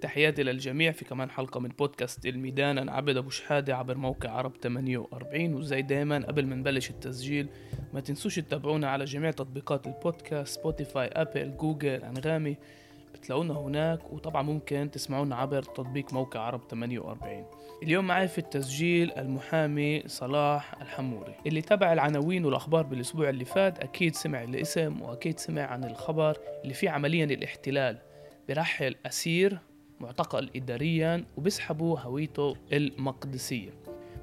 تحياتي للجميع في كمان حلقة من بودكاست الميدان أنا عبد أبو شحادة عبر موقع عرب 48 وزي دايما قبل ما نبلش التسجيل ما تنسوش تتابعونا على جميع تطبيقات ال podcast Spotify Apple Google أنغامي بتلاقونا هناك وطبعا ممكن تسمعونا عبر تطبيق موقع عرب 48 اليوم معي في التسجيل المحامي صلاح الحموري. اللي تابع العناوين والأخبار بالأسبوع اللي فات أكيد سمع الاسم وأكيد سمع عن الخبر اللي فيه عمليا الاحتلال. برحل أسير معتقل إداريا وبيسحبوا هويته المقدسية.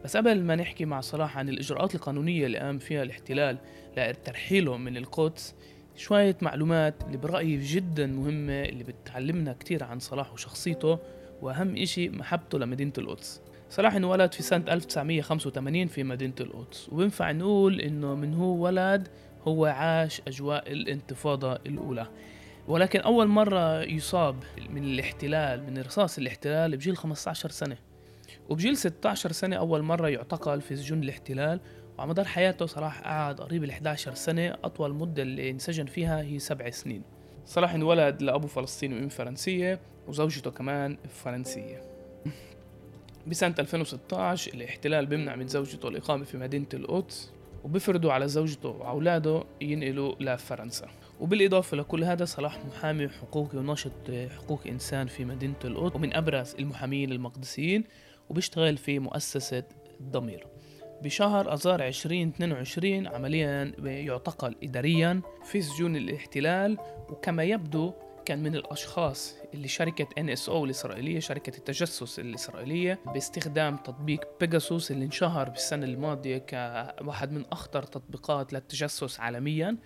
بس قبل ما نحكي مع صلاح عن الإجراءات القانونية اللي قام فيها الاحتلال لترحيله من القدس شوية معلومات اللي برأيي جدا مهمة اللي بتعلمنا كتير عن صلاح وشخصيته وأهم إشي محبته لمدينة القدس. صلاح انولد في سنة 1985 في مدينة القدس وبنفع نقول إنه من هو ولد هو عاش أجواء الانتفاضة الأولى. ولكن أول مرة يصاب من الاحتلال من رصاص الاحتلال بجيل 15 سنة. وبجيل 16 سنة أول مرة يعتقل في سجون الاحتلال. وعلى مدار حياته صلاح قعد قريب ال 11 سنة. أطول مدة اللي انسجن فيها هي سبع سنين. صلاح انولد لأبو فلسطيني وأم فرنسية وزوجته كمان فرنسية. بسنة 2016 الاحتلال بيمنع من زوجته الإقامة في مدينة القدس وبفرضوا على زوجته وأولاده ينقلوا لفرنسا. وبالإضافة لكل هذا صلاح محامي حقوقي وناشط حقوق إنسان في مدينة القدس ومن أبرز المحامين المقدسيين وبيشتغل في مؤسسة ضمير بشهر أذار 2022 عمليا يعتقل إداريا في سجون الاحتلال وكما يبدو كان من الأشخاص اللي شركة NSO الإسرائيلية شركة التجسس الإسرائيلية باستخدام تطبيق بيجاسوس اللي انشهر بالسنة الماضية كواحد من أخطر تطبيقات للتجسس عالميا.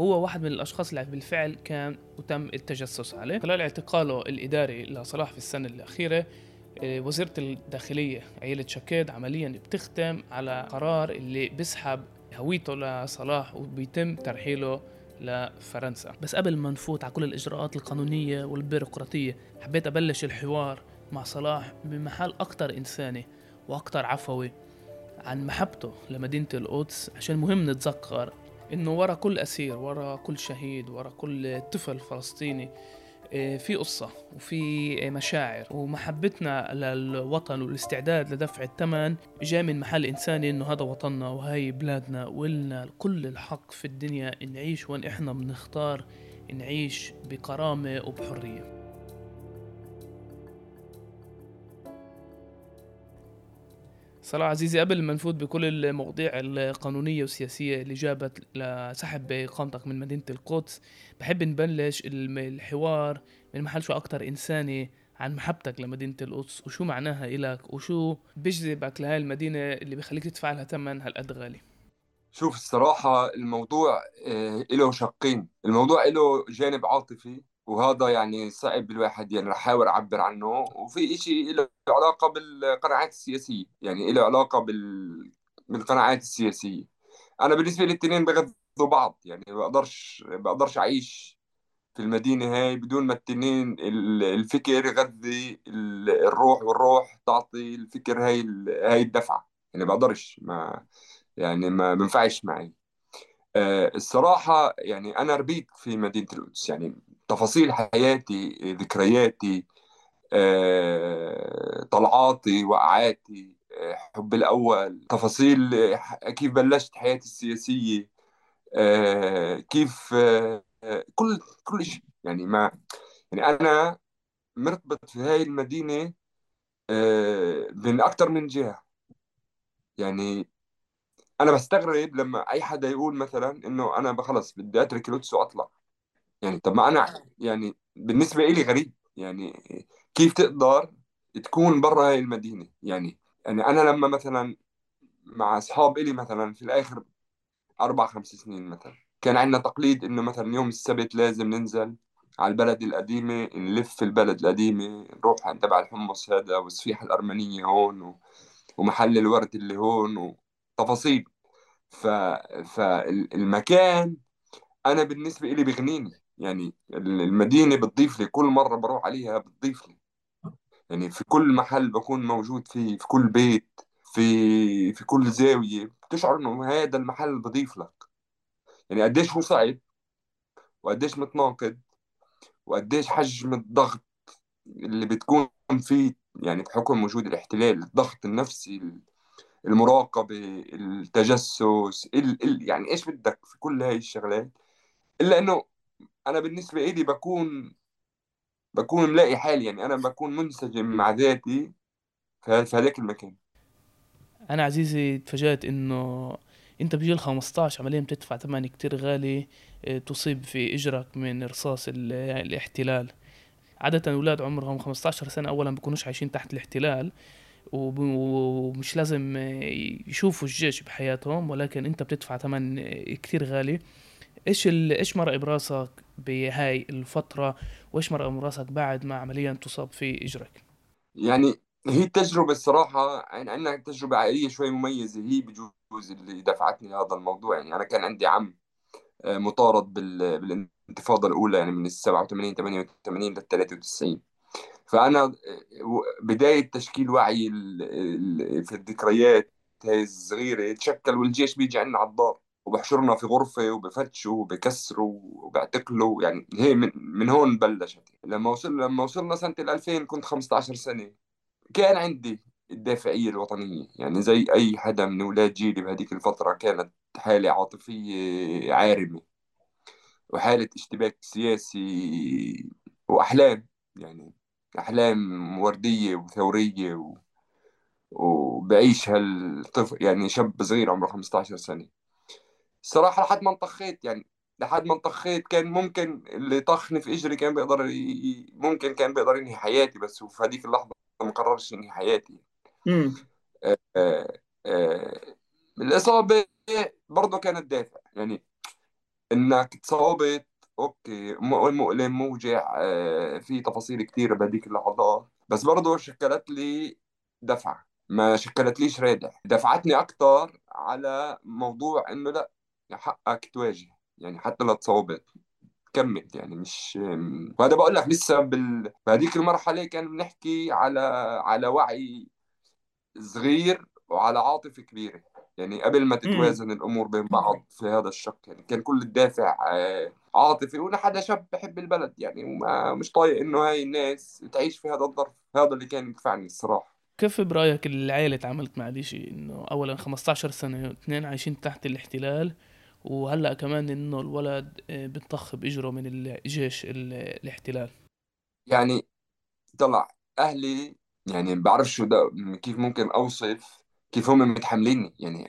هو واحد من الأشخاص اللي بالفعل كان وتم التجسس عليه. خلال اعتقاله الإداري لصلاح في السنة الأخيرة آه، وزيرة الداخلية عيلة شكيد عمليا بتختم على قرار اللي بيسحب هويته لصلاح وبيتم ترحيله لفرنسا. بس قبل ما نفوت على كل الإجراءات القانونية والبيروقراطية حبيت أبلش الحوار مع صلاح بمحل أكتر إنساني وأكتر عفوي عن محبته لمدينة القدس عشان مهم نتذكر إنه ورا كل أسير ورا كل شهيد ورا كل طفل فلسطيني آه، في قصة وفي مشاعر. ومحبتنا للوطن والاستعداد لدفع الثمن جاي من محل إنساني إنه هذا وطننا وهي بلادنا ولنا كل الحق في الدنيا. نعيش وين إحنا بنختار نعيش بكرامة وبحرية. صلاح عزيزي قبل ما نفوت بكل المواضيع القانونية والسياسية اللي جابت لسحب إقامتك من مدينة القدس بحب نبلش الحوار من محل شو أكتر إنساني عن محبتك لمدينة القدس وشو معناها إلك وشو بيجذبك لهاي المدينة اللي بخليك تدفع لها ثمن هالقد غالي؟ شوف الصراحة الموضوع آه، له شقين. الموضوع له جانب عاطفي وهذا يعني صعب الواحد يعني رح احاول اعبر عنه وفي شيء له علاقة بالقناعات السياسية يعني له علاقة بال بالقناعات السياسية. أنا بالنسبة لي الاثنين بغضوا بعض يعني بقدرش بقدرش أعيش في المدينة هاي بدون ما التنين الفكر يغذي الروح والروح تعطي الفكر هاي هاي الدفعة. يعني بقدرش ما يعني ما بنفعش معي. آه، الصراحة يعني أنا ربيت في مدينة القدس يعني تفاصيل حياتي ذكرياتي آه، طلعاتي وقعاتي آه، حب الأول تفاصيل آه، كيف بلشت حياتي السياسية كيف كل كل شيء يعني ما يعني أنا مرتبط في هاي المدينة من أكثر من جهة. يعني أنا بستغرب لما أي حدا يقول مثلا إنه أنا خلص بدي أترك القدس وأطلع. يعني طب ما أنا يعني بالنسبة لي غريب يعني كيف تقدر تكون برا هاي المدينة؟ يعني يعني أنا لما مثلا مع أصحاب إلي مثلا في الآخر أربع خمس سنين مثلا كان عندنا تقليد إنه مثلا يوم السبت لازم ننزل على البلد القديمة نلف البلد القديمة نروح عند تبع الحمص هذا والسفيحة الأرمنية هون و... ومحل الورد اللي هون وتفاصيل. ف... فالمكان أنا بالنسبة لي بغنيني. يعني المدينة بتضيف لي كل مرة بروح عليها بتضيف لي. يعني في كل محل بكون موجود فيه في كل بيت في في كل زاوية. بتشعر إنه هذا المحل بضيف لك. يعني قديش هو صعب وقديش متناقض وقديش حجم الضغط اللي بتكون فيه. يعني بحكم وجود الاحتلال الضغط النفسي المراقبة التجسس ال... ال... يعني إيش بدك في كل هاي الشغلات؟ إلا إنه أنا بالنسبة لي بكون بكون ملاقي حالي يعني أنا بكون منسجم مع ذاتي في هذاك المكان. أنا عزيزي تفاجأت إنه أنت بجيل 15 عمليا بتدفع ثمن كتير غالي آه، تصيب في إجرك من رصاص الاحتلال. عادة أولاد عمرهم 15 سنة أولا بيكونوش عايشين تحت الاحتلال ومش لازم يشوفوا الجيش بحياتهم ولكن أنت بتدفع ثمن كتير غالي. إيش. إيش مرق براسك بهاي الفترة؟ وإيش مرق براسك بعد ما عمليا تصاب في إجرك؟ يعني هي التجربة الصراحة يعني عندنا تجربة عائلية شوي مميزة هي بجوز اللي دفعتني هذا الموضوع. يعني أنا كان عندي عم آه، مطارد بال... بالانتفاضة الأولى يعني من ال 87 88 لل 93 فأنا بداية تشكيل وعي في الذكريات هاي الصغيرة تشكل والجيش بيجي عندنا على الدار وبحشرنا في غرفة وبفتشوا وبكسروا وبعتقلوا يعني هي من, من هون بلشت. لما وصل لما وصلنا سنة 2000 كنت 15 سنة. كان عندي الدافعية الوطنية يعني زي أي حدا من أولاد جيلي بهذيك الفترة كانت حالة عاطفية عارمة وحالة اشتباك سياسي وأحلام يعني أحلام وردية وثورية و... وبعيشها الطفل يعني شاب صغير عمره 15 سنة. الصراحة لحد ما انطخيت يعني لحد ما انطخيت كان ممكن اللي طخني في إجري كان بيقدر ي... ممكن كان بيقدر ينهي حياتي بس في هذيك اللحظة ما قررش ينهي حياتي. امم آه آه آه الإصابة برضه كانت دافع يعني إنك تصابت أوكي مؤلم موجع آه، في تفاصيل كثيرة بهذيك اللحظات بس برضه شكلت لي دفعة ما شكلت ليش رادع. دفعتني أكثر على موضوع إنه لأ حقك تواجه. يعني حتى لو تصوبت كمل. يعني مش وهذا بقول لك لسه بال... بهذيك المرحلة كان بنحكي على على وعي صغير وعلى عاطفة كبيرة. يعني قبل ما تتوازن الأمور بين بعض في هذا الشق. يعني كان كل الدافع آه، عاطفي. وأنا حدا شاب بحب البلد. يعني وما مش طايق إنه هاي الناس تعيش في هذا الظرف. هذا اللي كان يدفعني الصراحة. كيف برأيك العائله تعاملت مع هذا الشيء إنه اولا 15 سنة اثنين عايشين تحت الاحتلال. وهلأ كمان إنه الولد آه، بتطخ بإجره من الجيش الاحتلال. يعني طلع أهلي يعني بعرف شو ده كيف ممكن أوصف كيف هم متحمليني يعني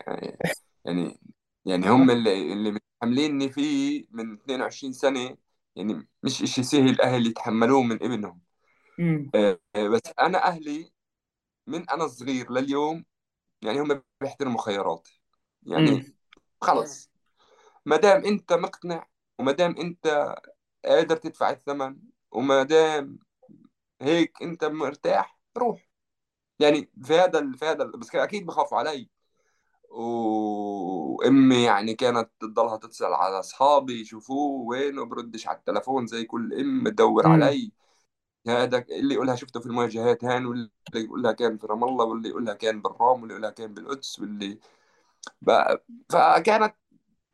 يعني يعني هم اللي اللي متحمليني فيه من 22 سنة. يعني مش إشي سهل الأهل يتحملوه من ابنهم. آه، بس أنا أهلي من أنا صغير لليوم يعني هم بيحترموا خياراتي. يعني خلص. ما دام أنت مقتنع وما دام أنت قادر تدفع الثمن وما دام هيك أنت مرتاح روح. يعني في هذا في هذا بس أكيد بخافوا علي. وأمي يعني كانت تضلها تتصل على أصحابي يشوفوه وينه بردش على التلفون زي كل أم تدور علي. هذا اللي يقولها شفته في المواجهات هان واللي يقولها كان في رام الله واللي يقولها كان بالرام واللي يقولها كان بالقدس واللي فكانت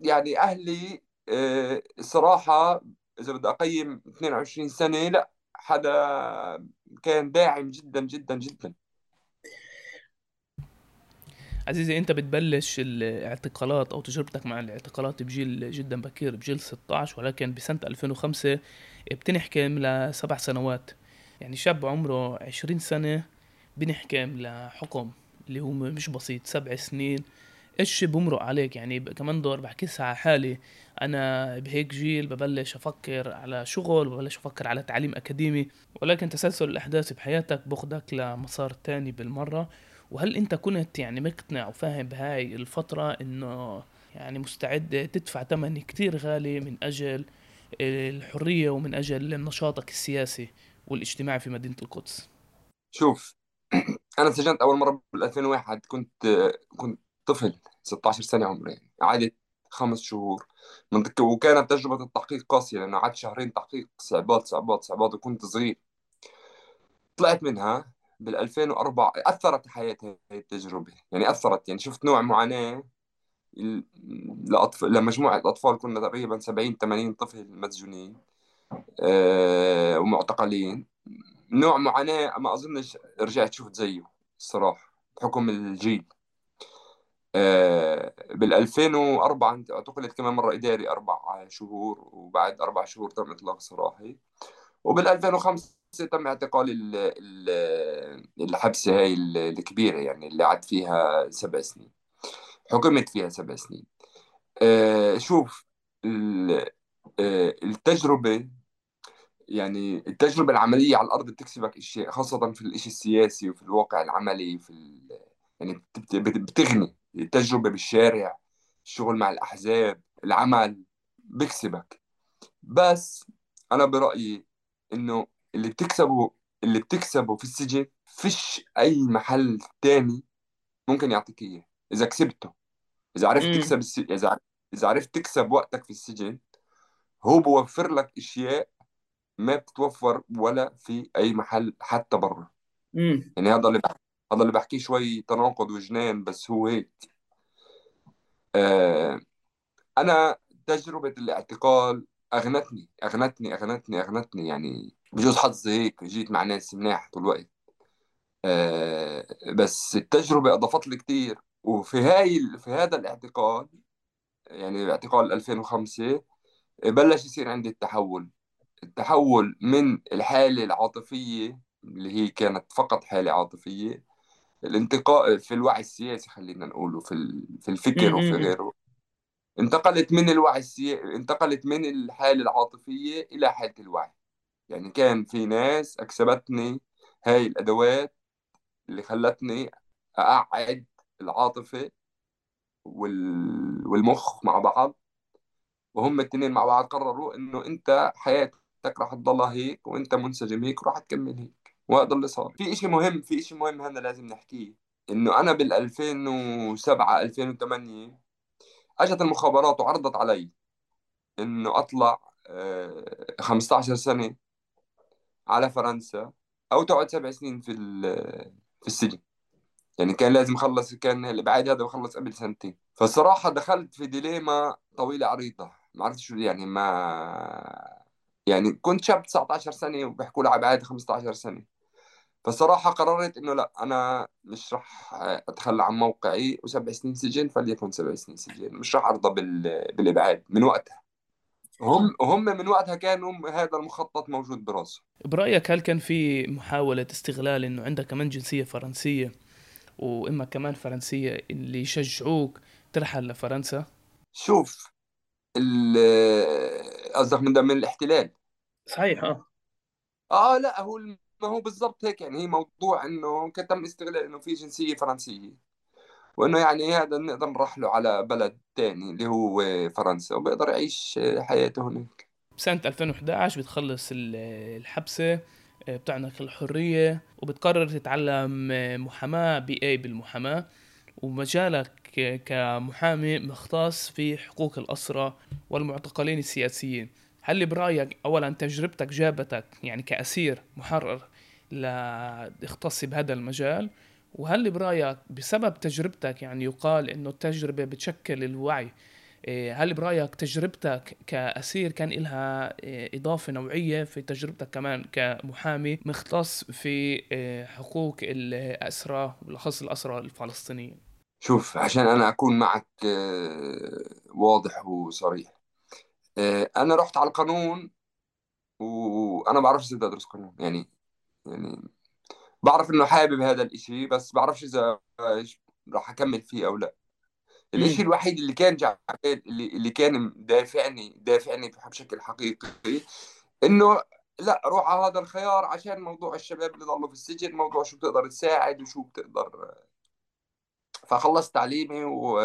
يعني أهلي آه، الصراحه إذا بدي أقيم 22 سنة لا حدا كان داعم جدا جدا جدا. عزيزي أنت بتبلش الاعتقالات أو تجربتك مع الاعتقالات بجيل جدا بكير بجيل 16 ولكن بسنة 2005 بتنحكم لسبع سنوات. يعني شاب عمره 20 سنة بنحكم لحكم اللي هو مش بسيط سبع سنين إيش بمرق عليك؟ يعني كمان دور بحكيها على حالي. أنا بهيك جيل ببلش أفكر على شغل ببلش أفكر على تعليم أكاديمي. ولكن تسلسل الأحداث بحياتك باخدك لمسار تاني بالمرة. وهل أنت كنت يعني مقتنع وفاهم بهاي الفترة إنه يعني مستعد تدفع ثمن كتير غالي من أجل الحرية ومن أجل نشاطك السياسي والاجتماعي في مدينة القدس؟ شوف أنا سجنت أول مرة بال 2001 كنت كنت طفل 16 سنة عمري قعدت خمس شهور. وكانت تجربة التحقيق قاسية لأنه قعدت شهرين تحقيق صعبات صعبات صعبات وكنت صغير. طلعت منها بال 2004 أثرت حياتي هذه التجربة. يعني أثرت يعني شفت نوع معاناة لأطفال لمجموعه اطفال كنا تقريبا 70 80 طفل مسجونين أه ومعتقلين. نوع معاناة ما أظنش رجعت شفت زيه الصراحة بحكم الجيل. بال 2004 أنت اعتقلت كمان مرة إداري أربع شهور وبعد أربع شهور تم إطلاق سراحي وبال 2005 تم اعتقال ال- ال- الحبسة هاي ال- الكبيرة يعني اللي قعد فيها سبع سنين حكمت فيها سبع سنين آه، شوف آه، التجربة يعني التجربة العملية على الأرض بتكسبك أشياء خاصة في الإشي السياسي وفي الواقع العملي في. يعني بت- بت- بتغني التجربة بالشارع الشغل مع الأحزاب العمل بكسبك. بس أنا برأيي إنه اللي بتكسبه اللي بتكسبه في السجن فيش أي محل تاني ممكن يعطيك إياه إذا كسبته. إذا عرفت امم تكسب الس... إذا إذا عرفت تكسب وقتك في السجن هو بوفر لك أشياء ما بتتوفر ولا في أي محل حتى برا. يعني هذا اللي هذا اللي بحكيه شوي تناقض وجنان بس هو هيك. آه أنا تجربة الاعتقال أغنتني أغنتني أغنتني أغنتني. يعني بجوز حظي هيك جيت مع ناس مناح طول الوقت. آه بس التجربة أضافت لي كثير وفي هاي في هذا الاعتقال يعني اعتقال 2005 بلش يصير عندي التحول. التحول من الحالة العاطفية اللي هي كانت فقط حالة عاطفية الانتقاء في الوعي السياسي خلينا نقوله في في الفكر وفي امم. غيره. انتقلت من الوعي السياسي انتقلت من الحالة العاطفية إلى حالة الوعي. يعني كان في ناس أكسبتني هاي الأدوات اللي خلتني أقعد العاطفة وال... والمخ مع بعض وهم الاثنين مع بعض قرروا إنه أنت حياتك راح تضلها هيك وأنت منسجم هيك وراح تكمل هيك. وهذا اللي صار في إشي مهم في إشي مهم هذا لازم نحكيه. إنه أنا بال 2007 2008 أجت المخابرات وعرضت علي إنه أطلع آه، 15 سنة على فرنسا أو تقعد سبع سنين في في السجن. يعني كان لازم أخلص كان الابعاد هذا بخلص قبل سنتين. فالصراحة دخلت في ديليما طويلة عريضة. ما عرفت شو يعني ما يعني كنت شاب 19 سنة وبيحكوا لي على ابعاد 15 سنة. فالصراحه قررت إنه لا أنا مش راح أتخلى عن موقعي وسبع سنين سجن فليكن سبع سنين سجن. مش راح أرضى بال... بالإبعاد من وقتها. هم هم من وقتها كانوا هذا المخطط موجود براسهم برأيك هل كان في محاولة استغلال إنه عندك كمان جنسية فرنسية وإما كمان فرنسية اللي يشجعوك ترحل لفرنسا؟ شوف ال- قصدك من من الاحتلال؟ صحيح آه. آه لا هو ما هو بالضبط هيك يعني هي موضوع إنه تم استغلال إنه في جنسية فرنسية وإنه يعني هذا نقدر نرحله على بلد تاني اللي هو فرنسا وبيقدر يعيش حياته هناك. بسنة 2011 بتخلص ال- الحبسة آه، بتعنك الحرية وبتقرر تتعلم آه، محاماة بي اي بالمحاماة ومجالك كمحامي مختص في حقوق الأسرى والمعتقلين السياسيين. هل برأيك أولا تجربتك جابتك يعني كأسير محرر لاختص بهذا المجال. وهل برأيك بسبب تجربتك يعني يقال إنه التجربة بتشكل الوعي إيه، هل برأيك تجربتك كأسير كان لها إيه، إضافة نوعية في تجربتك كمان كمحامي مختص في إيه، حقوق الأسرى بالأخص الأسرى الفلسطينيين شوف عشان أنا أكون معك آه، واضح وصريح. آه، أنا رحت على القانون وأنا بعرفش إزاي ادرس قانون. يعني يعني بعرف إنه حابب هذا الإشي بس بعرفش إذا راح أكمل فيه أو لا. الإشي امم الوحيد اللي كان جعل اللي, اللي كان دافعني دافعني بشكل حقيقي إنه لا روح على هذا الخيار عشان موضوع الشباب اللي ضلوا في السجن موضوع شو بتقدر تساعد وشو بتقدر. فخلصت تعليمي و...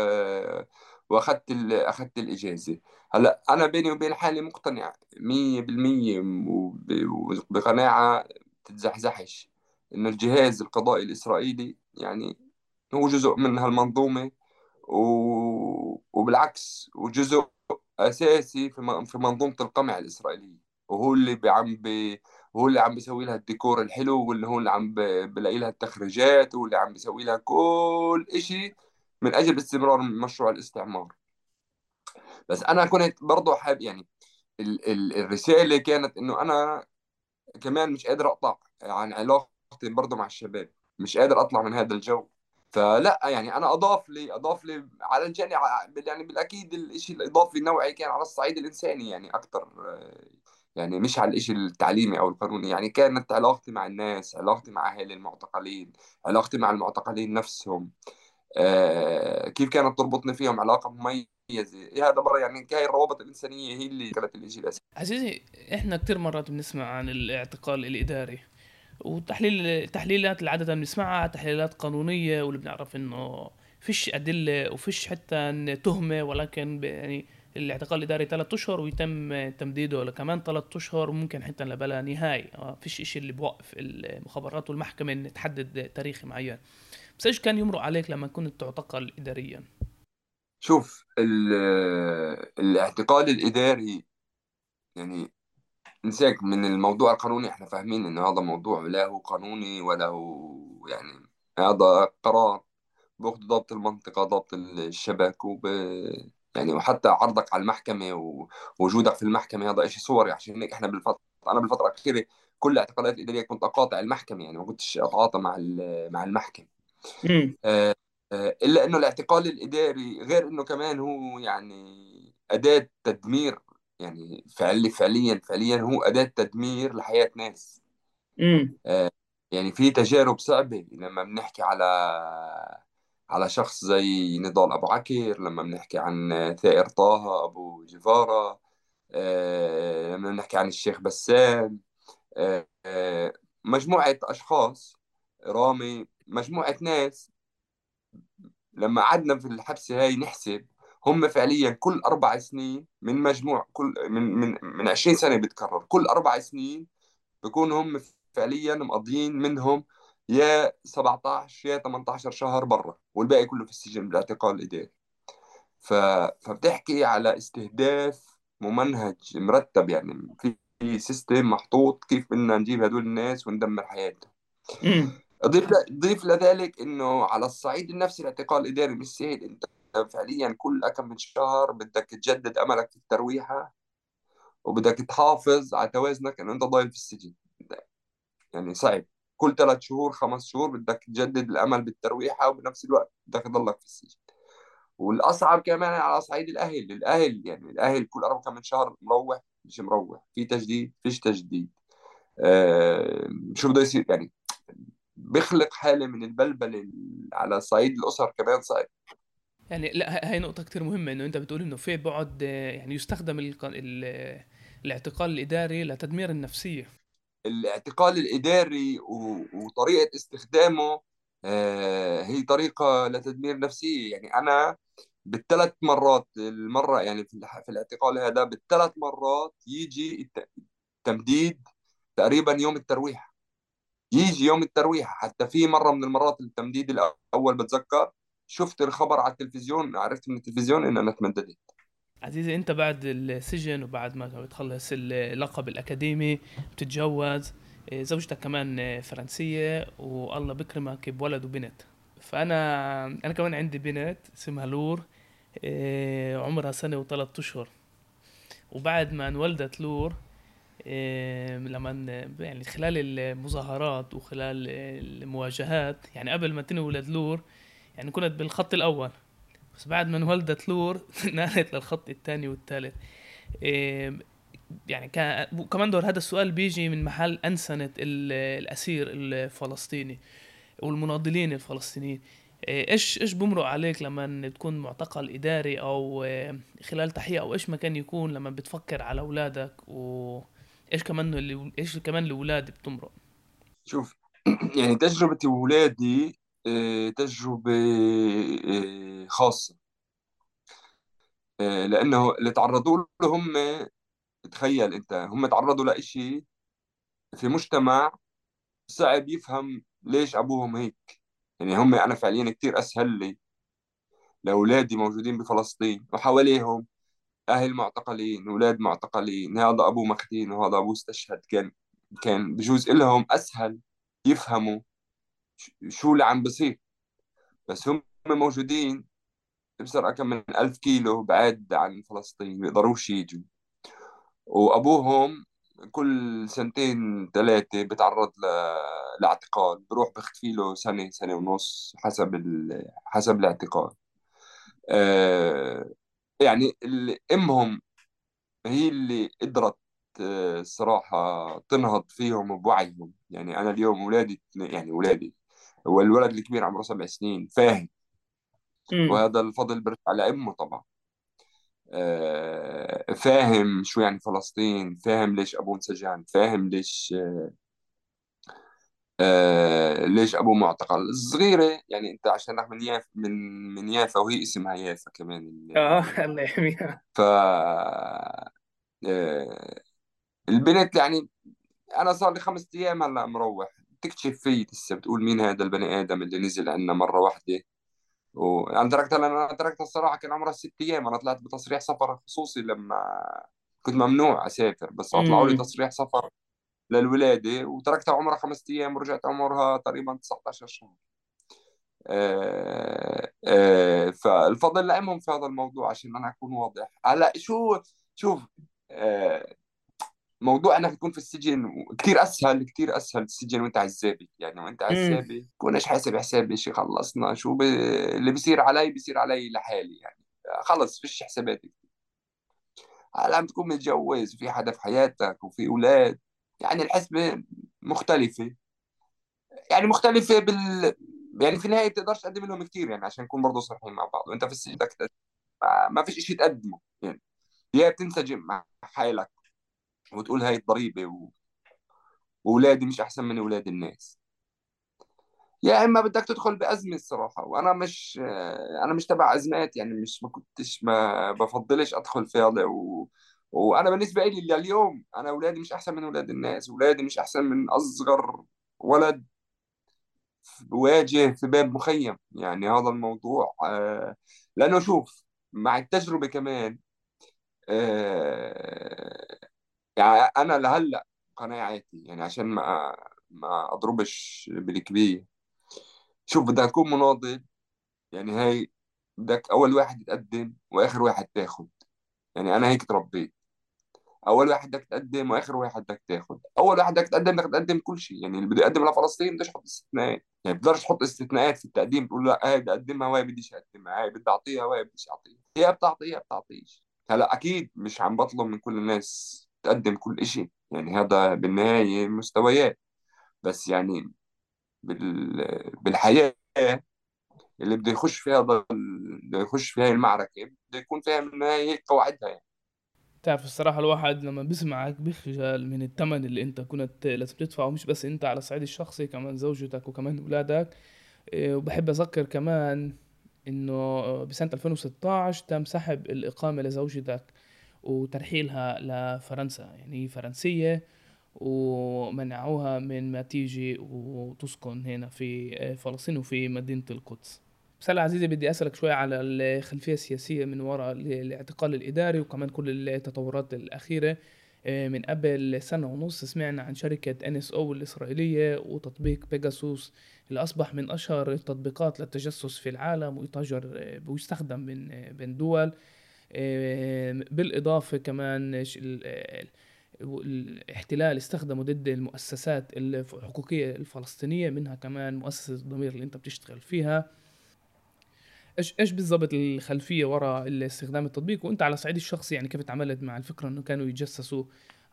وأخذت ال... أخذت الإجازة. هلأ أنا بيني وبين حالي مقتنع 100% وب... وبقناعة تتزحزحش. انه الجهاز القضائي الإسرائيلي يعني هو جزء من هالمنظومة و... وبالعكس وجزء أساسي في في منظومة القمع الإسرائيلية. وهو اللي عم بي هو اللي عم بيسوي لها الديكور الحلو واللي هو اللي عم بلاقي لها التخريجات واللي عم بيسوي لها كل إشي من أجل استمرار مشروع الاستعمار. بس أنا كنت برضه حابب يعني ال ال الرسالة كانت إنه أنا كمان مش قادر أقطع عن علاقتي برضه مع الشباب. مش قادر أطلع من هذا الجو. فلا يعني أنا أضاف لي أضاف لي على الجانب يعني بالأكيد الشيء الإضافي النوعي كان على الصعيد الإنساني يعني أكثر يعني مش على الشيء التعليمي أو القانوني. يعني كانت علاقتي مع الناس علاقتي مع أهل المعتقلين علاقتي مع المعتقلين نفسهم. آه كيف كانت تربطني فيهم؟ علاقة مميزة هذا برا يعني هاي الروابط الإنسانية هي اللي كانت الشيء الاساسي عزيزي إحنا كثير مرات بنسمع عن الاعتقال الإداري وتحليل تحليلات اللي عادة بنسمعها تحليلات قانونية واللي بنعرف إنه فيش أدلة وفيش حتى تهمة ولكن يعني الاعتقال الإداري ثلاثة أشهر ويتم تمديده لكمان ثلاثة أشهر وممكن حتى لبلا نهاية. آه، فيش إشي اللي بوقف المخابرات والمحكمة إن تحدد تاريخ معين. بس إيش كان يمرق عليك لما كنت تعتقل إداريا؟ شوف الاعتقال الإداري يعني نسيك من الموضوع القانوني إحنا فاهمين انه هذا موضوع لا هو قانوني ولا هو يعني هذا قرار باخذ ضابط المنطقة ضابط الشبك وب يعني وحتى عرضك على المحكمة ووجودك في المحكمة هذا شيء صوري. عشان هيك إحنا بالفترة أنا بالفترة الأخيرة كل الاعتقالات الإدارية كنت أقاطع المحكمة يعني ما كنتش أتعاطى مع مع المحكمة. آه إلا إنه الاعتقال الإداري غير إنه كمان هو يعني أداة تدمير يعني فعلي فعليا فعليا هو أداة تدمير لحياة ناس. امم يعني في تجارب صعبة لما بنحكي على على شخص زي نضال أبو عكر لما بنحكي عن ثائر طه أبو جفارة آه لما بنحكي عن الشيخ بسام مجموعة أشخاص رامي مجموعة ناس لما قعدنا في الحبسة هاي نحسب هم فعليا كل أربع سنين من مجموع كل من من من 20 سنة بتكرر كل أربع سنين بكون هم فعليا مقضيين منهم يا 17 يا 18 شهر برا والباقي كله في السجن بالاعتقال الإداري. ف... فبتحكي على استهداف ممنهج مرتب يعني في سيستم محطوط كيف بدنا نجيب هدول الناس وندمر حياتهم. ضيف ضيف لذلك إنه على الصعيد النفسي الاعتقال الإداري مش سهل أنت فعليا كل كم من شهر بدك تجدد أملك في الترويحة وبدك تحافظ على توازنك إنه أنت ضايل في السجن. يعني صعب. كل ثلاث شهور خمس شهور بدك تجدد الأمل بالترويحة وبنفس الوقت بدك تضلك في السجن. والأصعب كمان على صعيد الأهل. الأهل يعني الأهل كل أربع كم من شهر مروح مش مروح. في تجديد فيش تجديد. آه شو بده يصير؟ يعني بيخلق حالة من البلبله على صعيد الأسر كمان صعب يعني لا هاي نقطة كتير مهمة إنه أنت بتقول إنه في بعد يعني يستخدم ال ال الاعتقال الإداري لتدمير النفسية. الاعتقال الإداري وطريقة استخدامه آه، هي طريقة لتدمير النفسية يعني أنا بالثلاث مرات المرة يعني في في الاعتقال هذا بالثلاث مرات يجي التمديد تقريبا يوم الترويح. يجي يوم الترويح. حتى في مرة من المرات التمديد الأول بتذكر شفت الخبر على التلفزيون عرفت من التلفزيون ان أنا تمددت. عزيزي أنت بعد السجن وبعد ما بتخلص اللقب الأكاديمي بتتجوز إيه، زوجتك كمان فرنسية والله بكرمك بولد وبنت. فأنا أنا كمان عندي بنت اسمها لور إيه، عمرها سنة وثلاث أشهر. وبعد ما انولدت لور لما يعني خلال المظاهرات وخلال المواجهات يعني قبل ما تنولد لور يعني كنت بالخط الأول. بس بعد ما انولدت لور نقلت للخط الثاني والثالث. إيه، يعني كمان دور هذا السؤال بيجي من محل أنسنة الأسير الفلسطيني والمناضلين الفلسطينيين. إيه، إيش إيش بمرق عليك لما تكون معتقل إداري أو إيه، خلال تحقيق أو إيش ما كان يكون لما بتفكر على أولادك وايش كمان إيش كمان الاولاد بتمرق؟ شوف يعني تجربة ولادي آه، تجربة آه، خاصة. آه، لأنه اللي تعرضوا له هم تخيل أنت هم تعرضوا لإشي في مجتمع صعب يفهم ليش أبوهم هيك. يعني هم أنا فعليا كتير أسهل لي لأولادي موجودين بفلسطين وحواليهم. أهل معتقلين أولاد معتقلين هذا أبوه مختين وهذا أبوه استشهد كان كان بجوز لهم أسهل يفهموا شو اللي عم بصير. بس هم موجودين بسرعة كم من ألف كيلو بعاد عن فلسطين بيقدروش يجوا. وأبوهم كل سنتين ثلاثة بتعرض ل... لاعتقال بروح بختفي له سنة سنة ونص حسب ال... حسب الاعتقال. آه يعني ال- امهم هي اللي قدرت آه، الصراحة تنهض فيهم بوعيهم. يعني أنا اليوم ولادي يعني ولادي هو الولد الكبير عمره سبع سنين فاهم؟ وهذا الفضل برجع على أمه طبعا. آه، فاهم شو يعني فلسطين؟ فاهم ليش أبوه انسجن؟ فاهم ليش آه، ليش أبوه معتقل؟ الصغيرة يعني أنت عشان من يافا من من يافا وهي اسمها يافا كمان آه ال- الله يحميها. ف آه، البنت يعني أنا صار لي خمس أيام هلأ مروح. تكتشف فيي لسه بتقول مين هذا البني آدم اللي نزل عنا مرة واحدة. وأنا تركتها لأن أنا تركتها الصراحة كان عمرها ست أيام. أنا طلعت بتصريح سفر خصوصي لما كنت ممنوع أسافر بس أطلعوا لي امم تصريح سفر. للولادة وتركتها عمرها خمس أيام ورجعت عمرها تقريبا 19 شهر. آه آه فالفضل لأمهم في هذا الموضوع عشان أنا أكون واضح. هلأ شو شوف آه موضوع إنك تكون في السجن كثير أسهل كثير أسهل السجن وأنت عزابي. يعني وأنت عزابي كونش حاسب حسابي شي خلصنا شو ب... اللي بيصير علي بيصير علي لحالي يعني. خلص فيش حسابات هلأ عم تكون متجوز وفي حدا في حياتك وفي أولاد. يعني الحسبة مختلفة. يعني مختلفة بال يعني في النهاية بتقدرش تقدم لهم كثير يعني عشان نكون برضه صريحين مع بعض وانت في السجن بدك. ما فيش شيء تقدمه يعني. يا بتنسجم مع حالك وتقول هاي الضريبة و... واولادي مش أحسن من أولاد الناس. يا إما بدك تدخل بأزمة الصراحة وأنا مش أنا مش تبع أزمات يعني مش ما كنتش ما بفضلش أدخل فيها و... وأنا بالنسبة لي لليوم أنا اولادي مش احسن من أولاد الناس اولادي مش احسن من اصغر ولد بواجه في باب مخيم يعني هذا الموضوع آه، لأنه شوف مع التجربة كمان آه، يعني أنا لهلأ قناعاتي يعني عشان ما ما أضربش بالكبير. شوف بدك تكون مناضل يعني هاي بدك أول واحد يتقدم وآخر واحد تاخد. يعني أنا هيك تربيت. أول واحد بدك تقدم وآخر واحد بدك تاخد. أول واحد بدك تقدم بدك تقدم كل شيء. يعني اللي بده يقدم لفلسطين بدك تحط استثناءات. يعني بتقدرش تحط استثناءات في التقديم تقول لا هاي بدي اقدمها وهي بديش اقدمها هاي بدي أعطيها وهي بديش اعطيها يا بتعطي يا بتعطيش. هلا أكيد مش عم بطلب من كل الناس تقدم كل شيء يعني هذا بالنهاية مستويات. بس يعني بال... بالحياة اللي بده يخش فيها ضل... بده يخش في هاي المعركة بده يكون فاهم إن هي هيك قواعدها يعني. تعرف الصراحة الواحد لما بيسمعك بيخجل من الثمن اللي انت كنت لازم تدفعه مش بس انت على الصعيد الشخصي كمان زوجتك وكمان اولادك إيه، وبحب أذكر كمان إنه بسنة 2016 تم سحب الإقامة لزوجتك وترحيلها لفرنسا. يعني هي فرنسية ومنعوها من ما تيجي وتسكن هنا في فلسطين وفي مدينة القدس. بس هلا عزيزي بدي أسألك شوي على الخلفية السياسية من وراء ال- الاعتقال الإداري وكمان كل التطورات الأخيرة. آه، من قبل سنة ونص سمعنا عن شركة NSO الإسرائيلية وتطبيق بيجاسوس اللي أصبح من أشهر التطبيقات للتجسس في العالم ويتاجر آه، ويستخدم بين آه، دول. بالإضافة كمان الاحتلال استخدمه ضد المؤسسات الحقوقية الفلسطينية منها كمان مؤسسة الضمير اللي أنت بتشتغل فيها. إيش إيش بالضبط الخلفية وراء استخدام التطبيق؟ وأنت على الصعيد الشخصي يعني كيف تعاملت مع الفكرة إنه كانوا يتجسسوا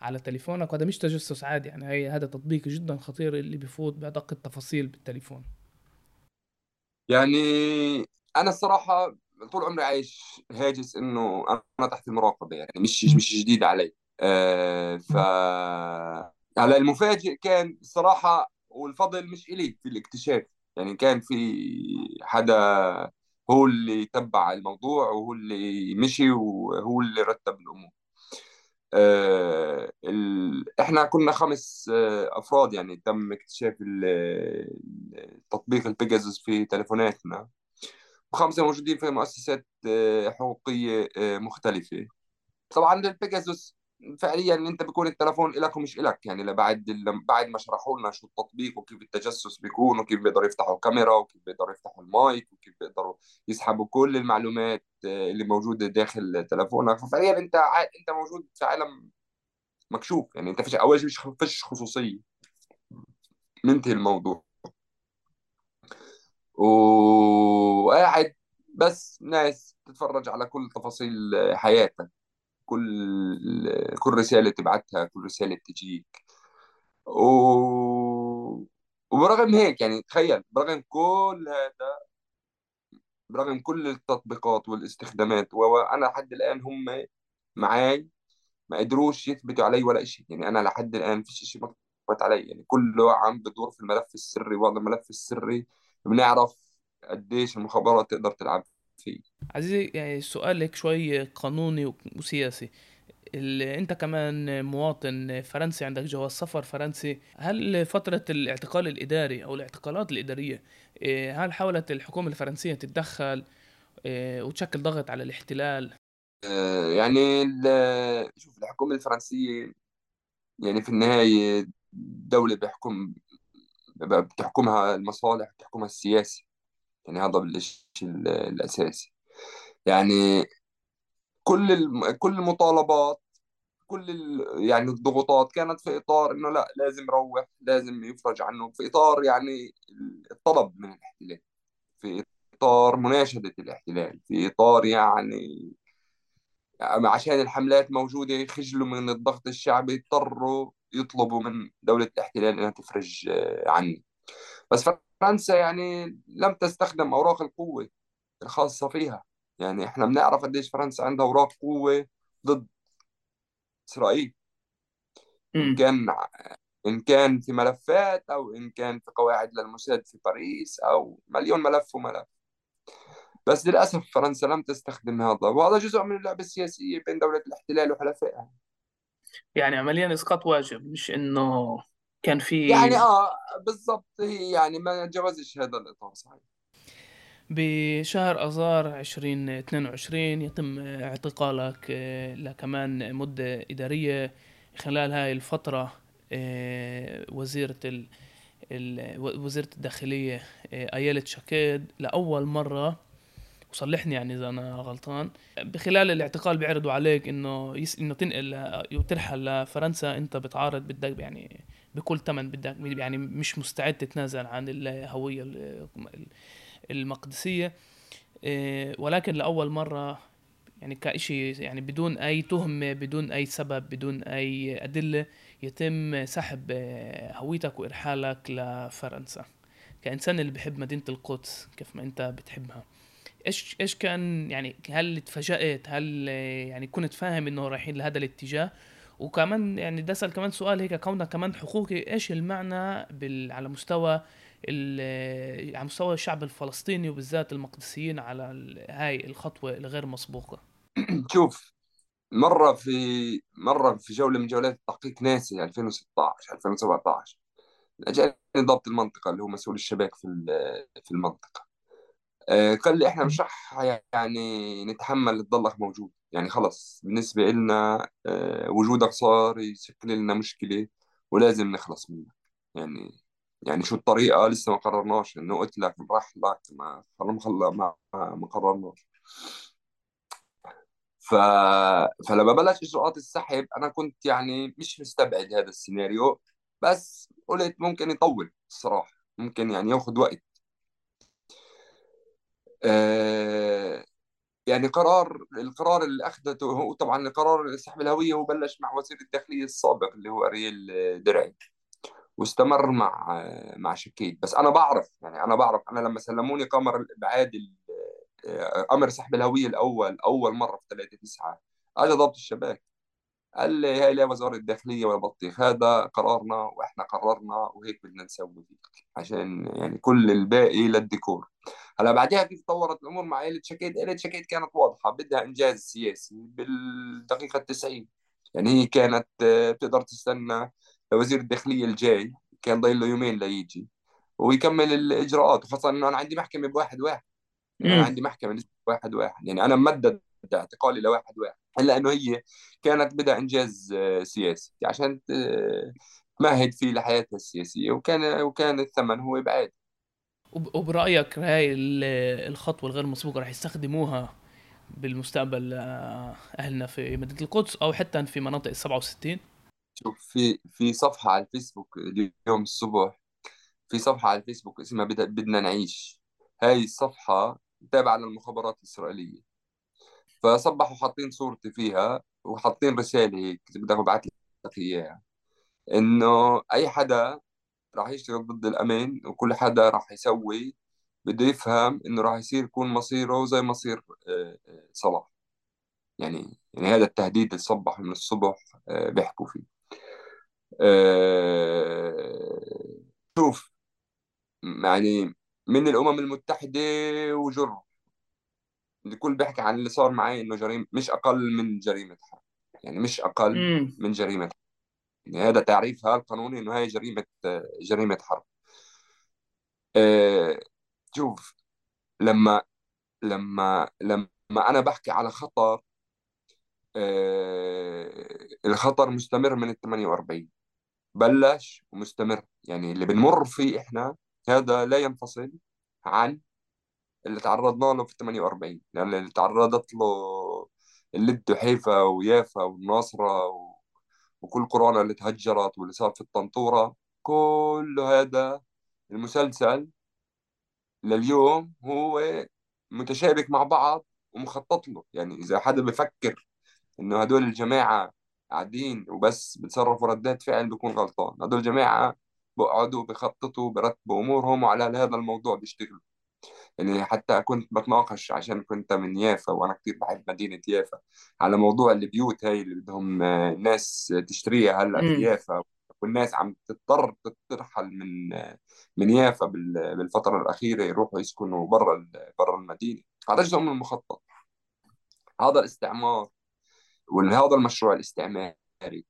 على تليفونك؟ وهذا مش تجسس عادي يعني هي هذا تطبيق جدا خطير اللي بيفوت بأدق التفاصيل بالتليفون. يعني أنا الصراحة طول عمري عايش هاجس إنه أنا تحت المراقبة يعني مش مش جديد علي. آه ف على المفاجئ كان الصراحة والفضل مش إلي في الاكتشاف. يعني كان في حدا هو اللي تبع الموضوع وهو اللي مشي وهو اللي رتب الأمور آه،. إحنا كنا خمس آه، أفراد يعني تم اكتشاف تطبيق البيجاسوس في تليفوناتنا وخمسه موجودين في مؤسسات آه، حقوقية آه، مختلفة طبعا البيجاسوس فعليا أنت بيكون التلفون لك ومش لك يعني لبعد بعد ما شرحوا لنا شو التطبيق وكيف التجسس بيكون وكيف بيقدروا يفتحوا الكاميرا وكيف بيقدروا يفتحوا المايك وكيف بيقدروا يسحبوا كل المعلومات آه، اللي موجودة داخل تلفونك. ففعليا أنت ع- أنت موجود في عالم مكشوف. يعني أنت فيش أول شيء فيش فيش خصوصية. منتهي الموضوع. وقاعد بس ناس تتفرج على كل تفاصيل حياتك. كل كل رسالة تبعتها كل رسالة تجيك و... وبرغم هيك يعني تخيل برغم كل هذا برغم كل التطبيقات والاستخدامات وأنا لحد الآن هم معاي ما قدروش يثبتوا علي ولا شيء يعني أنا لحد الآن فيش شيء مثبت علي. يعني كله عم بدور في الملف السري وهذا الملف السري بنعرف قديش المخابرات تقدر تلعب فيه. عزيزي يعني سؤال هيك شوي قانوني وسياسي. انت كمان مواطن فرنسي عندك جواز سفر فرنسي هل فترة الاعتقال الإداري أو الاعتقالات الإدارية إيه، هل حاولت الحكومة الفرنسية تتدخل إيه، وتشكل ضغط على الاحتلال؟ آه، يعني شوف الحكومة الفرنسية يعني في النهاية دولة بيحكم بتحكمها المصالح بتحكمها السياسي يعني هذا الشيء الأساسي. يعني كل كل المطالبات كل ال... يعني الضغوطات كانت في إطار إنه لأ لازم يروح لازم يفرج عنه في إطار يعني الطلب من الاحتلال في إطار مناشدة الاحتلال في إطار يعني عشان الحملات موجودة يخجلوا من الضغط الشعبي اضطروا يطلبوا من دولة الاحتلال إنها تفرج آه، عني بس فرنسا يعني لم تستخدم أوراق القوة الخاصة فيها. يعني إحنا بنعرف قديش فرنسا عندها أوراق قوة ضد إسرائيل. إن كان إن كان في ملفات أو إن كان في قواعد للموساد في باريس أو مليون ملف وملف. بس للأسف فرنسا لم تستخدم هذا وهذا جزء من اللعبة السياسية بين دولة الاحتلال وحلفائها. يعني عمليا إسقاط واجب مش إنه كان في يعني آه بالضبط هي يعني ما جوزش هذا الإطار صحيح. بشهر آذار 2022 يتم اعتقالك لكمان مدة إدارية خلال هاي الفترة آه، وزيرة ال... وزيرة الداخلية آه، أيالة شاكيد لأول مرة وصلحني يعني إذا أنا غلطان بخلال الاعتقال بيعرضوا عليك إنه يس... إنه تنقل وترحل لفرنسا أنت بتعارض بدك يعني بكل ثمن بدك يعني مش مستعد تتنازل عن الهوية ال- المقدسية إيه، ولكن لأول مرة يعني كإشي يعني بدون أي تهمة بدون أي سبب بدون أي أدلة يتم سحب آه، هويتك وإرحالك لفرنسا. كإنسان اللي بحب مدينة القدس كيف ما أنت بتحبها. إيش إيش كان يعني هل تفاجأت هل آه، يعني كنت فاهم إنه رايحين لهذا الاتجاه؟ وكمان يعني ده أسأل كمان سؤال هيك كونك كمان حقوقي إيش المعنى بال على مستوى على مستوى الشعب الفلسطيني وبالذات المقدسيين على هاي الخطوة الغير مسبوقة. شوف مرة في مرة في جولة من جولات تحقيق ناسي 2016 2017 جاني ضابط المنطقة اللي هو مسؤول الشباك في في المنطقة. آه، قال لي إحنا مش رح يعني نتحمل تضلك موجود. يعني خلص بالنسبة لنا آه، وجودك صار يشكل لنا مشكلة ولازم نخلص منك. يعني يعني شو الطريقة لسه ما قررناش إنه قلت لك راح لك ما ما ما ما قررناش. ف... فلما بلش إجراءات السحب أنا كنت يعني مش مستبعد هذا السيناريو بس قلت ممكن يطول الصراحة ممكن يعني ياخذ وقت. آه، يعني قرار القرار اللي أخذته هو طبعا القرار سحب الهوية هو بلش مع وزير الداخلية السابق اللي هو أرييل درعي. واستمر مع مع شكيت. بس أنا بعرف يعني أنا بعرف أنا لما سلموني قمر الأبعاد ال- أمر سحب الهوية الأول أول مرة في 3 9 اجى ضابط الشباك. قال لي هاي لا وزارة الداخلية ولا بطيخ هذا قرارنا وإحنا قررنا وهيك بدنا نسوي عشان يعني كل الباقي للديكور. هلا بعدها كيف تطورت الأمور مع عائله شكيد عائله شكيد كانت واضحة بدها إنجاز سياسي بالدقيقة 90 يعني هي كانت آه، بتقدر تستنى لوزير الداخليه الجاي كان ضايل له يومين ليجي ويكمل الإجراءات وخاصة إنه أنا عندي محكمة بواحد واحد. يعني أنا عندي محكمة لسه واحد واحد. يعني أنا ممدد اعتقالي لواحد واحد إلا إنه هي كانت بدها إنجاز آه، سياسي. عشان تمهد فيه لحياتها السياسية. وكان وكان الثمن هو ابعاد وب- وبرأيك هاي ال- الخطوة الغير مسبوقة رح يستخدموها بالمستقبل آه، أهلنا في مدينة القدس أو حتى في مناطق ال 67 شوف في في صفحة على الفيسبوك اليوم الصبح في صفحة على الفيسبوك اسمها بد- بدنا نعيش. هاي الصفحة تابعة للمخابرات الإسرائيلية. فصبحوا حاطين صورتي فيها وحاطين رسالة هيك بدك ببعث لك إياها. إنه أي حدا راح يشتغل ضد الأمن وكل حدا راح يسوي بده يفهم إنه راح يصير يكون مصيره زي مصير آه، آه، صلاح. يعني يعني هذا التهديد اللي صبحوا من الصبح آه، بيحكوا فيه. آه، شوف يعني من الأمم المتحدة وجر. الكل بيحكي عن اللي صار معي إنه جريمة مش أقل من جريمة حرب يعني مش امم من جريمة حرب يعني هذا تعريفها القانوني إنه هاي جريمة آه، جريمة حرب. آه، شوف لما لما لما أنا بحكي على خطر الخطر مستمر من ال 48 بلش ومستمر. يعني اللي بنمر فيه إحنا هذا لا ينفصل عن اللي تعرضنا له في 48 يعني اللي تعرضت له اللد وحيفا ويافا والناصرة و... وكل كورونا اللي تهجرت واللي صار في الطنطورة كل هذا المسلسل لليوم هو متشابك مع بعض ومخطط له. يعني إذا حدا بفكر إنه هدول الجماعة قاعدين وبس بتصرفوا ردات فعل بيكون غلطان. هدول الجماعة بقعدوا بخططوا برتبوا أمورهم وعلى هذا الموضوع بيشتغلوا. يعني حتى كنت بتناقش عشان كنت من يافا وأنا كتير بحب مدينة يافا على موضوع البيوت هاي اللي بدهم آه، ناس تشتريها هلأ في يافا. والناس عم تضطر ترحل من آه، من يافا بال- بالفترة الأخيرة يروحوا يسكنوا برا برا المدينة. هذا جزء من المخطط. هذا الاستعمار. وهذا المشروع الاستعماري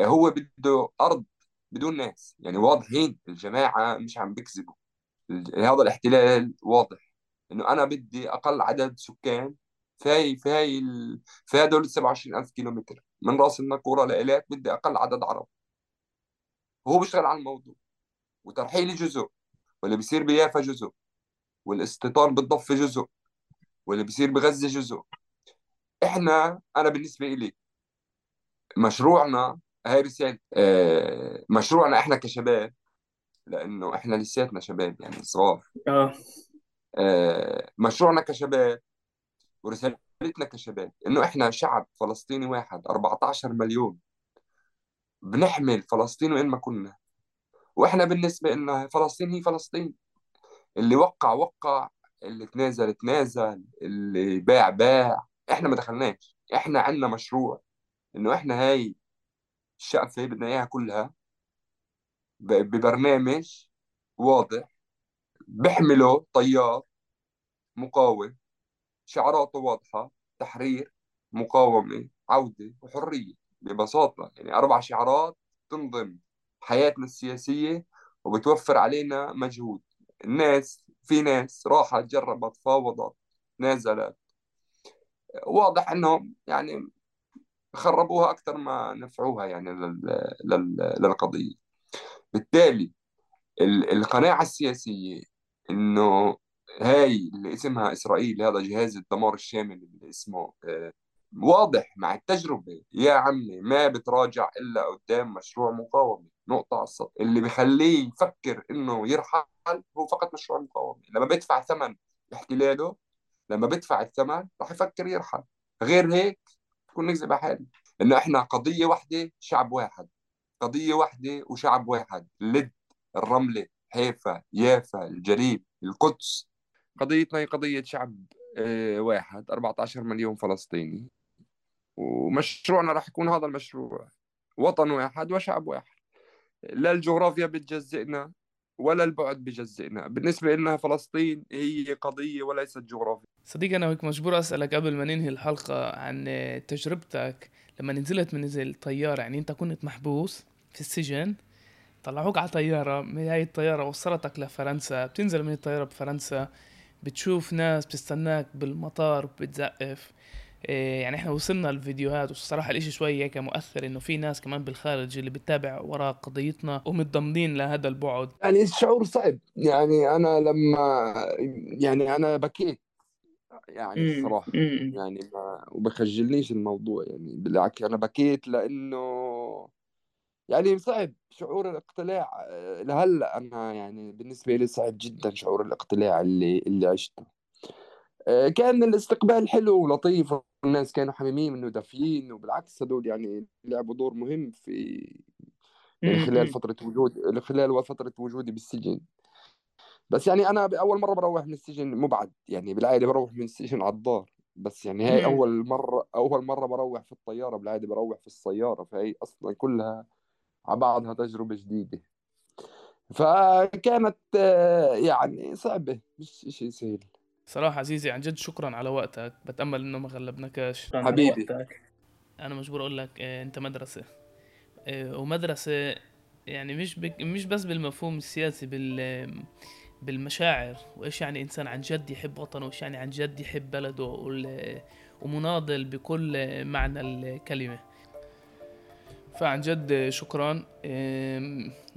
هو بده أرض بدون ناس. يعني واضحين الجماعة مش عم بيكذبوا. هذا الاحتلال واضح. إنه أنا بدي أقل عدد سكان في في ال... في هدول 27000 كيلومتر. من رأس الناقوره لإيلات بدي أقل عدد عرب. وهو بيشتغل على الموضوع. وترحيلي جزء. واللي بيصير بيافا جزء. والاستيطان بالضفه جزء. واللي بيصير بغزة جزء. إحنا أنا بالنسبة إلي مشروعنا هاي رسالة آه مشروعنا إحنا كشباب لأنه إحنا لساتنا شباب يعني صغار. آه. آه مشروعنا كشباب ورسالتنا كشباب إنه إحنا شعب فلسطيني واحد 14 مليون. بنحمل فلسطين وين ما كنا. وإحنا بالنسبة لنا فلسطين هي فلسطين. اللي وقع وقع اللي تنازل تنازل اللي باع باع. إحنا ما دخلناش. إحنا عندنا مشروع إنه إحنا هاي الشقفه بدنا إياها كلها ببرنامج واضح بيحمله طيار مقاوم شعاراته واضحة تحرير مقاومة عودة وحرية ببساطة. يعني أربع شعارات تنظم حياتنا السياسية وبتوفر علينا مجهود. الناس في ناس راحت جربت فاوضت نازلت واضح إنهم يعني خربوها أكثر ما نفعوها يعني لل... لل... للقضية. بالتالي ال- القناعة السياسية إنه هاي اللي اسمها إسرائيل هذا جهاز الدمار الشامل اللي اسمه آه، واضح مع التجربة. يا عمي ما بتراجع إلا قدام مشروع مقاومة. نقطة على السطر اللي بخليه يفكر إنه يرحل هو فقط مشروع مقاومة. لما بيدفع ثمن احتلاله لما بدفع الثمن راح يفكر يرحل. غير هيك بكون نكذب على حالي إنه إحنا قضية واحدة شعب واحد. قضية واحدة وشعب واحد. لد الرملة حيفا يافا الجليل القدس. قضيتنا هي قضية شعب آه، واحد 14 مليون فلسطيني. ومشروعنا راح يكون هذا المشروع. وطن واحد وشعب واحد. لا الجغرافيا بتجزئنا. ولا البعد بجزئنا. بالنسبة لنا فلسطين هي قضية وليست جغرافيا صديقي أنا هيك مجبور أسألك قبل ما ننهي الحلقة عن تجربتك لما نزلت من الطيارة. يعني أنت كنت محبوس في السجن طلعوك على طيارة من هاي الطيارة وصلتك لفرنسا. بتنزل من الطيارة بفرنسا بتشوف ناس بتستناك بالمطار وبتزقف إيه يعني إحنا وصلنا الفيديوهات والصراحة الإشي شوي هيك مؤثر إنه في ناس كمان بالخارج اللي بتتابع وراء قضيتنا ومتضمنين لهذا البعد. يعني الشعور صعب. يعني أنا لما يعني أنا بكيت يعني الصراحة. امم يعني ما وبخجلنيش الموضوع يعني بالعكس أنا بكيت لأنه يعني صعب شعور الاقتلاع. آه، لهلأ أنا يعني بالنسبة لي صعب جدا شعور الاقتلاع اللي اللي عشته. كان الاستقبال حلو ولطيف والناس كانوا حميمين ودافيين وبالعكس هدول يعني لعبوا دور مهم في خلال فترة وجود خلال فترة وجودي بالسجن. بس يعني أنا أول مرة بروح من السجن مبعد يعني بالعادة بروح من السجن على الدار. بس يعني هاي أول مرة أول مرة بروح في الطيارة بالعادة بروح في السيارة. فهي أصلا كلها على بعضها تجربة جديدة. فكانت آه، يعني صعبة مش شيء سهل. صراحة عزيزي عن جد شكرا على وقتك. بتأمل إنه ما غلبناكش. شكرا على حبيبي. وقتك. أنا مجبور أقول لك آه، أنت مدرسة. آه، ومدرسة يعني مش بك مش بس بالمفهوم السياسي بال بالمشاعر وإيش يعني إنسان عن جد يحب وطنه وإيش يعني عن جد يحب بلده وال- ومناضل بكل معنى الكلمة. فعن جد شكرا.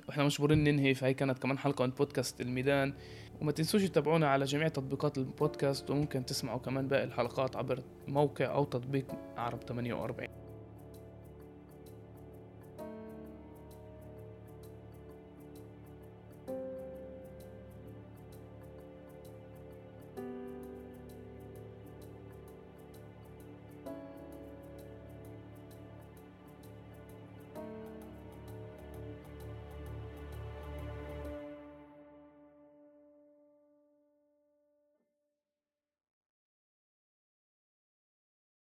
وإحنا مجبورين ننهي فهي كانت كمان حلقة من بودكاست الميدان. وما تنسوش تتابعونا على جميع تطبيقات البودكاست وممكن تسمعوا كمان باقي الحلقات عبر موقع أو تطبيق عرب 48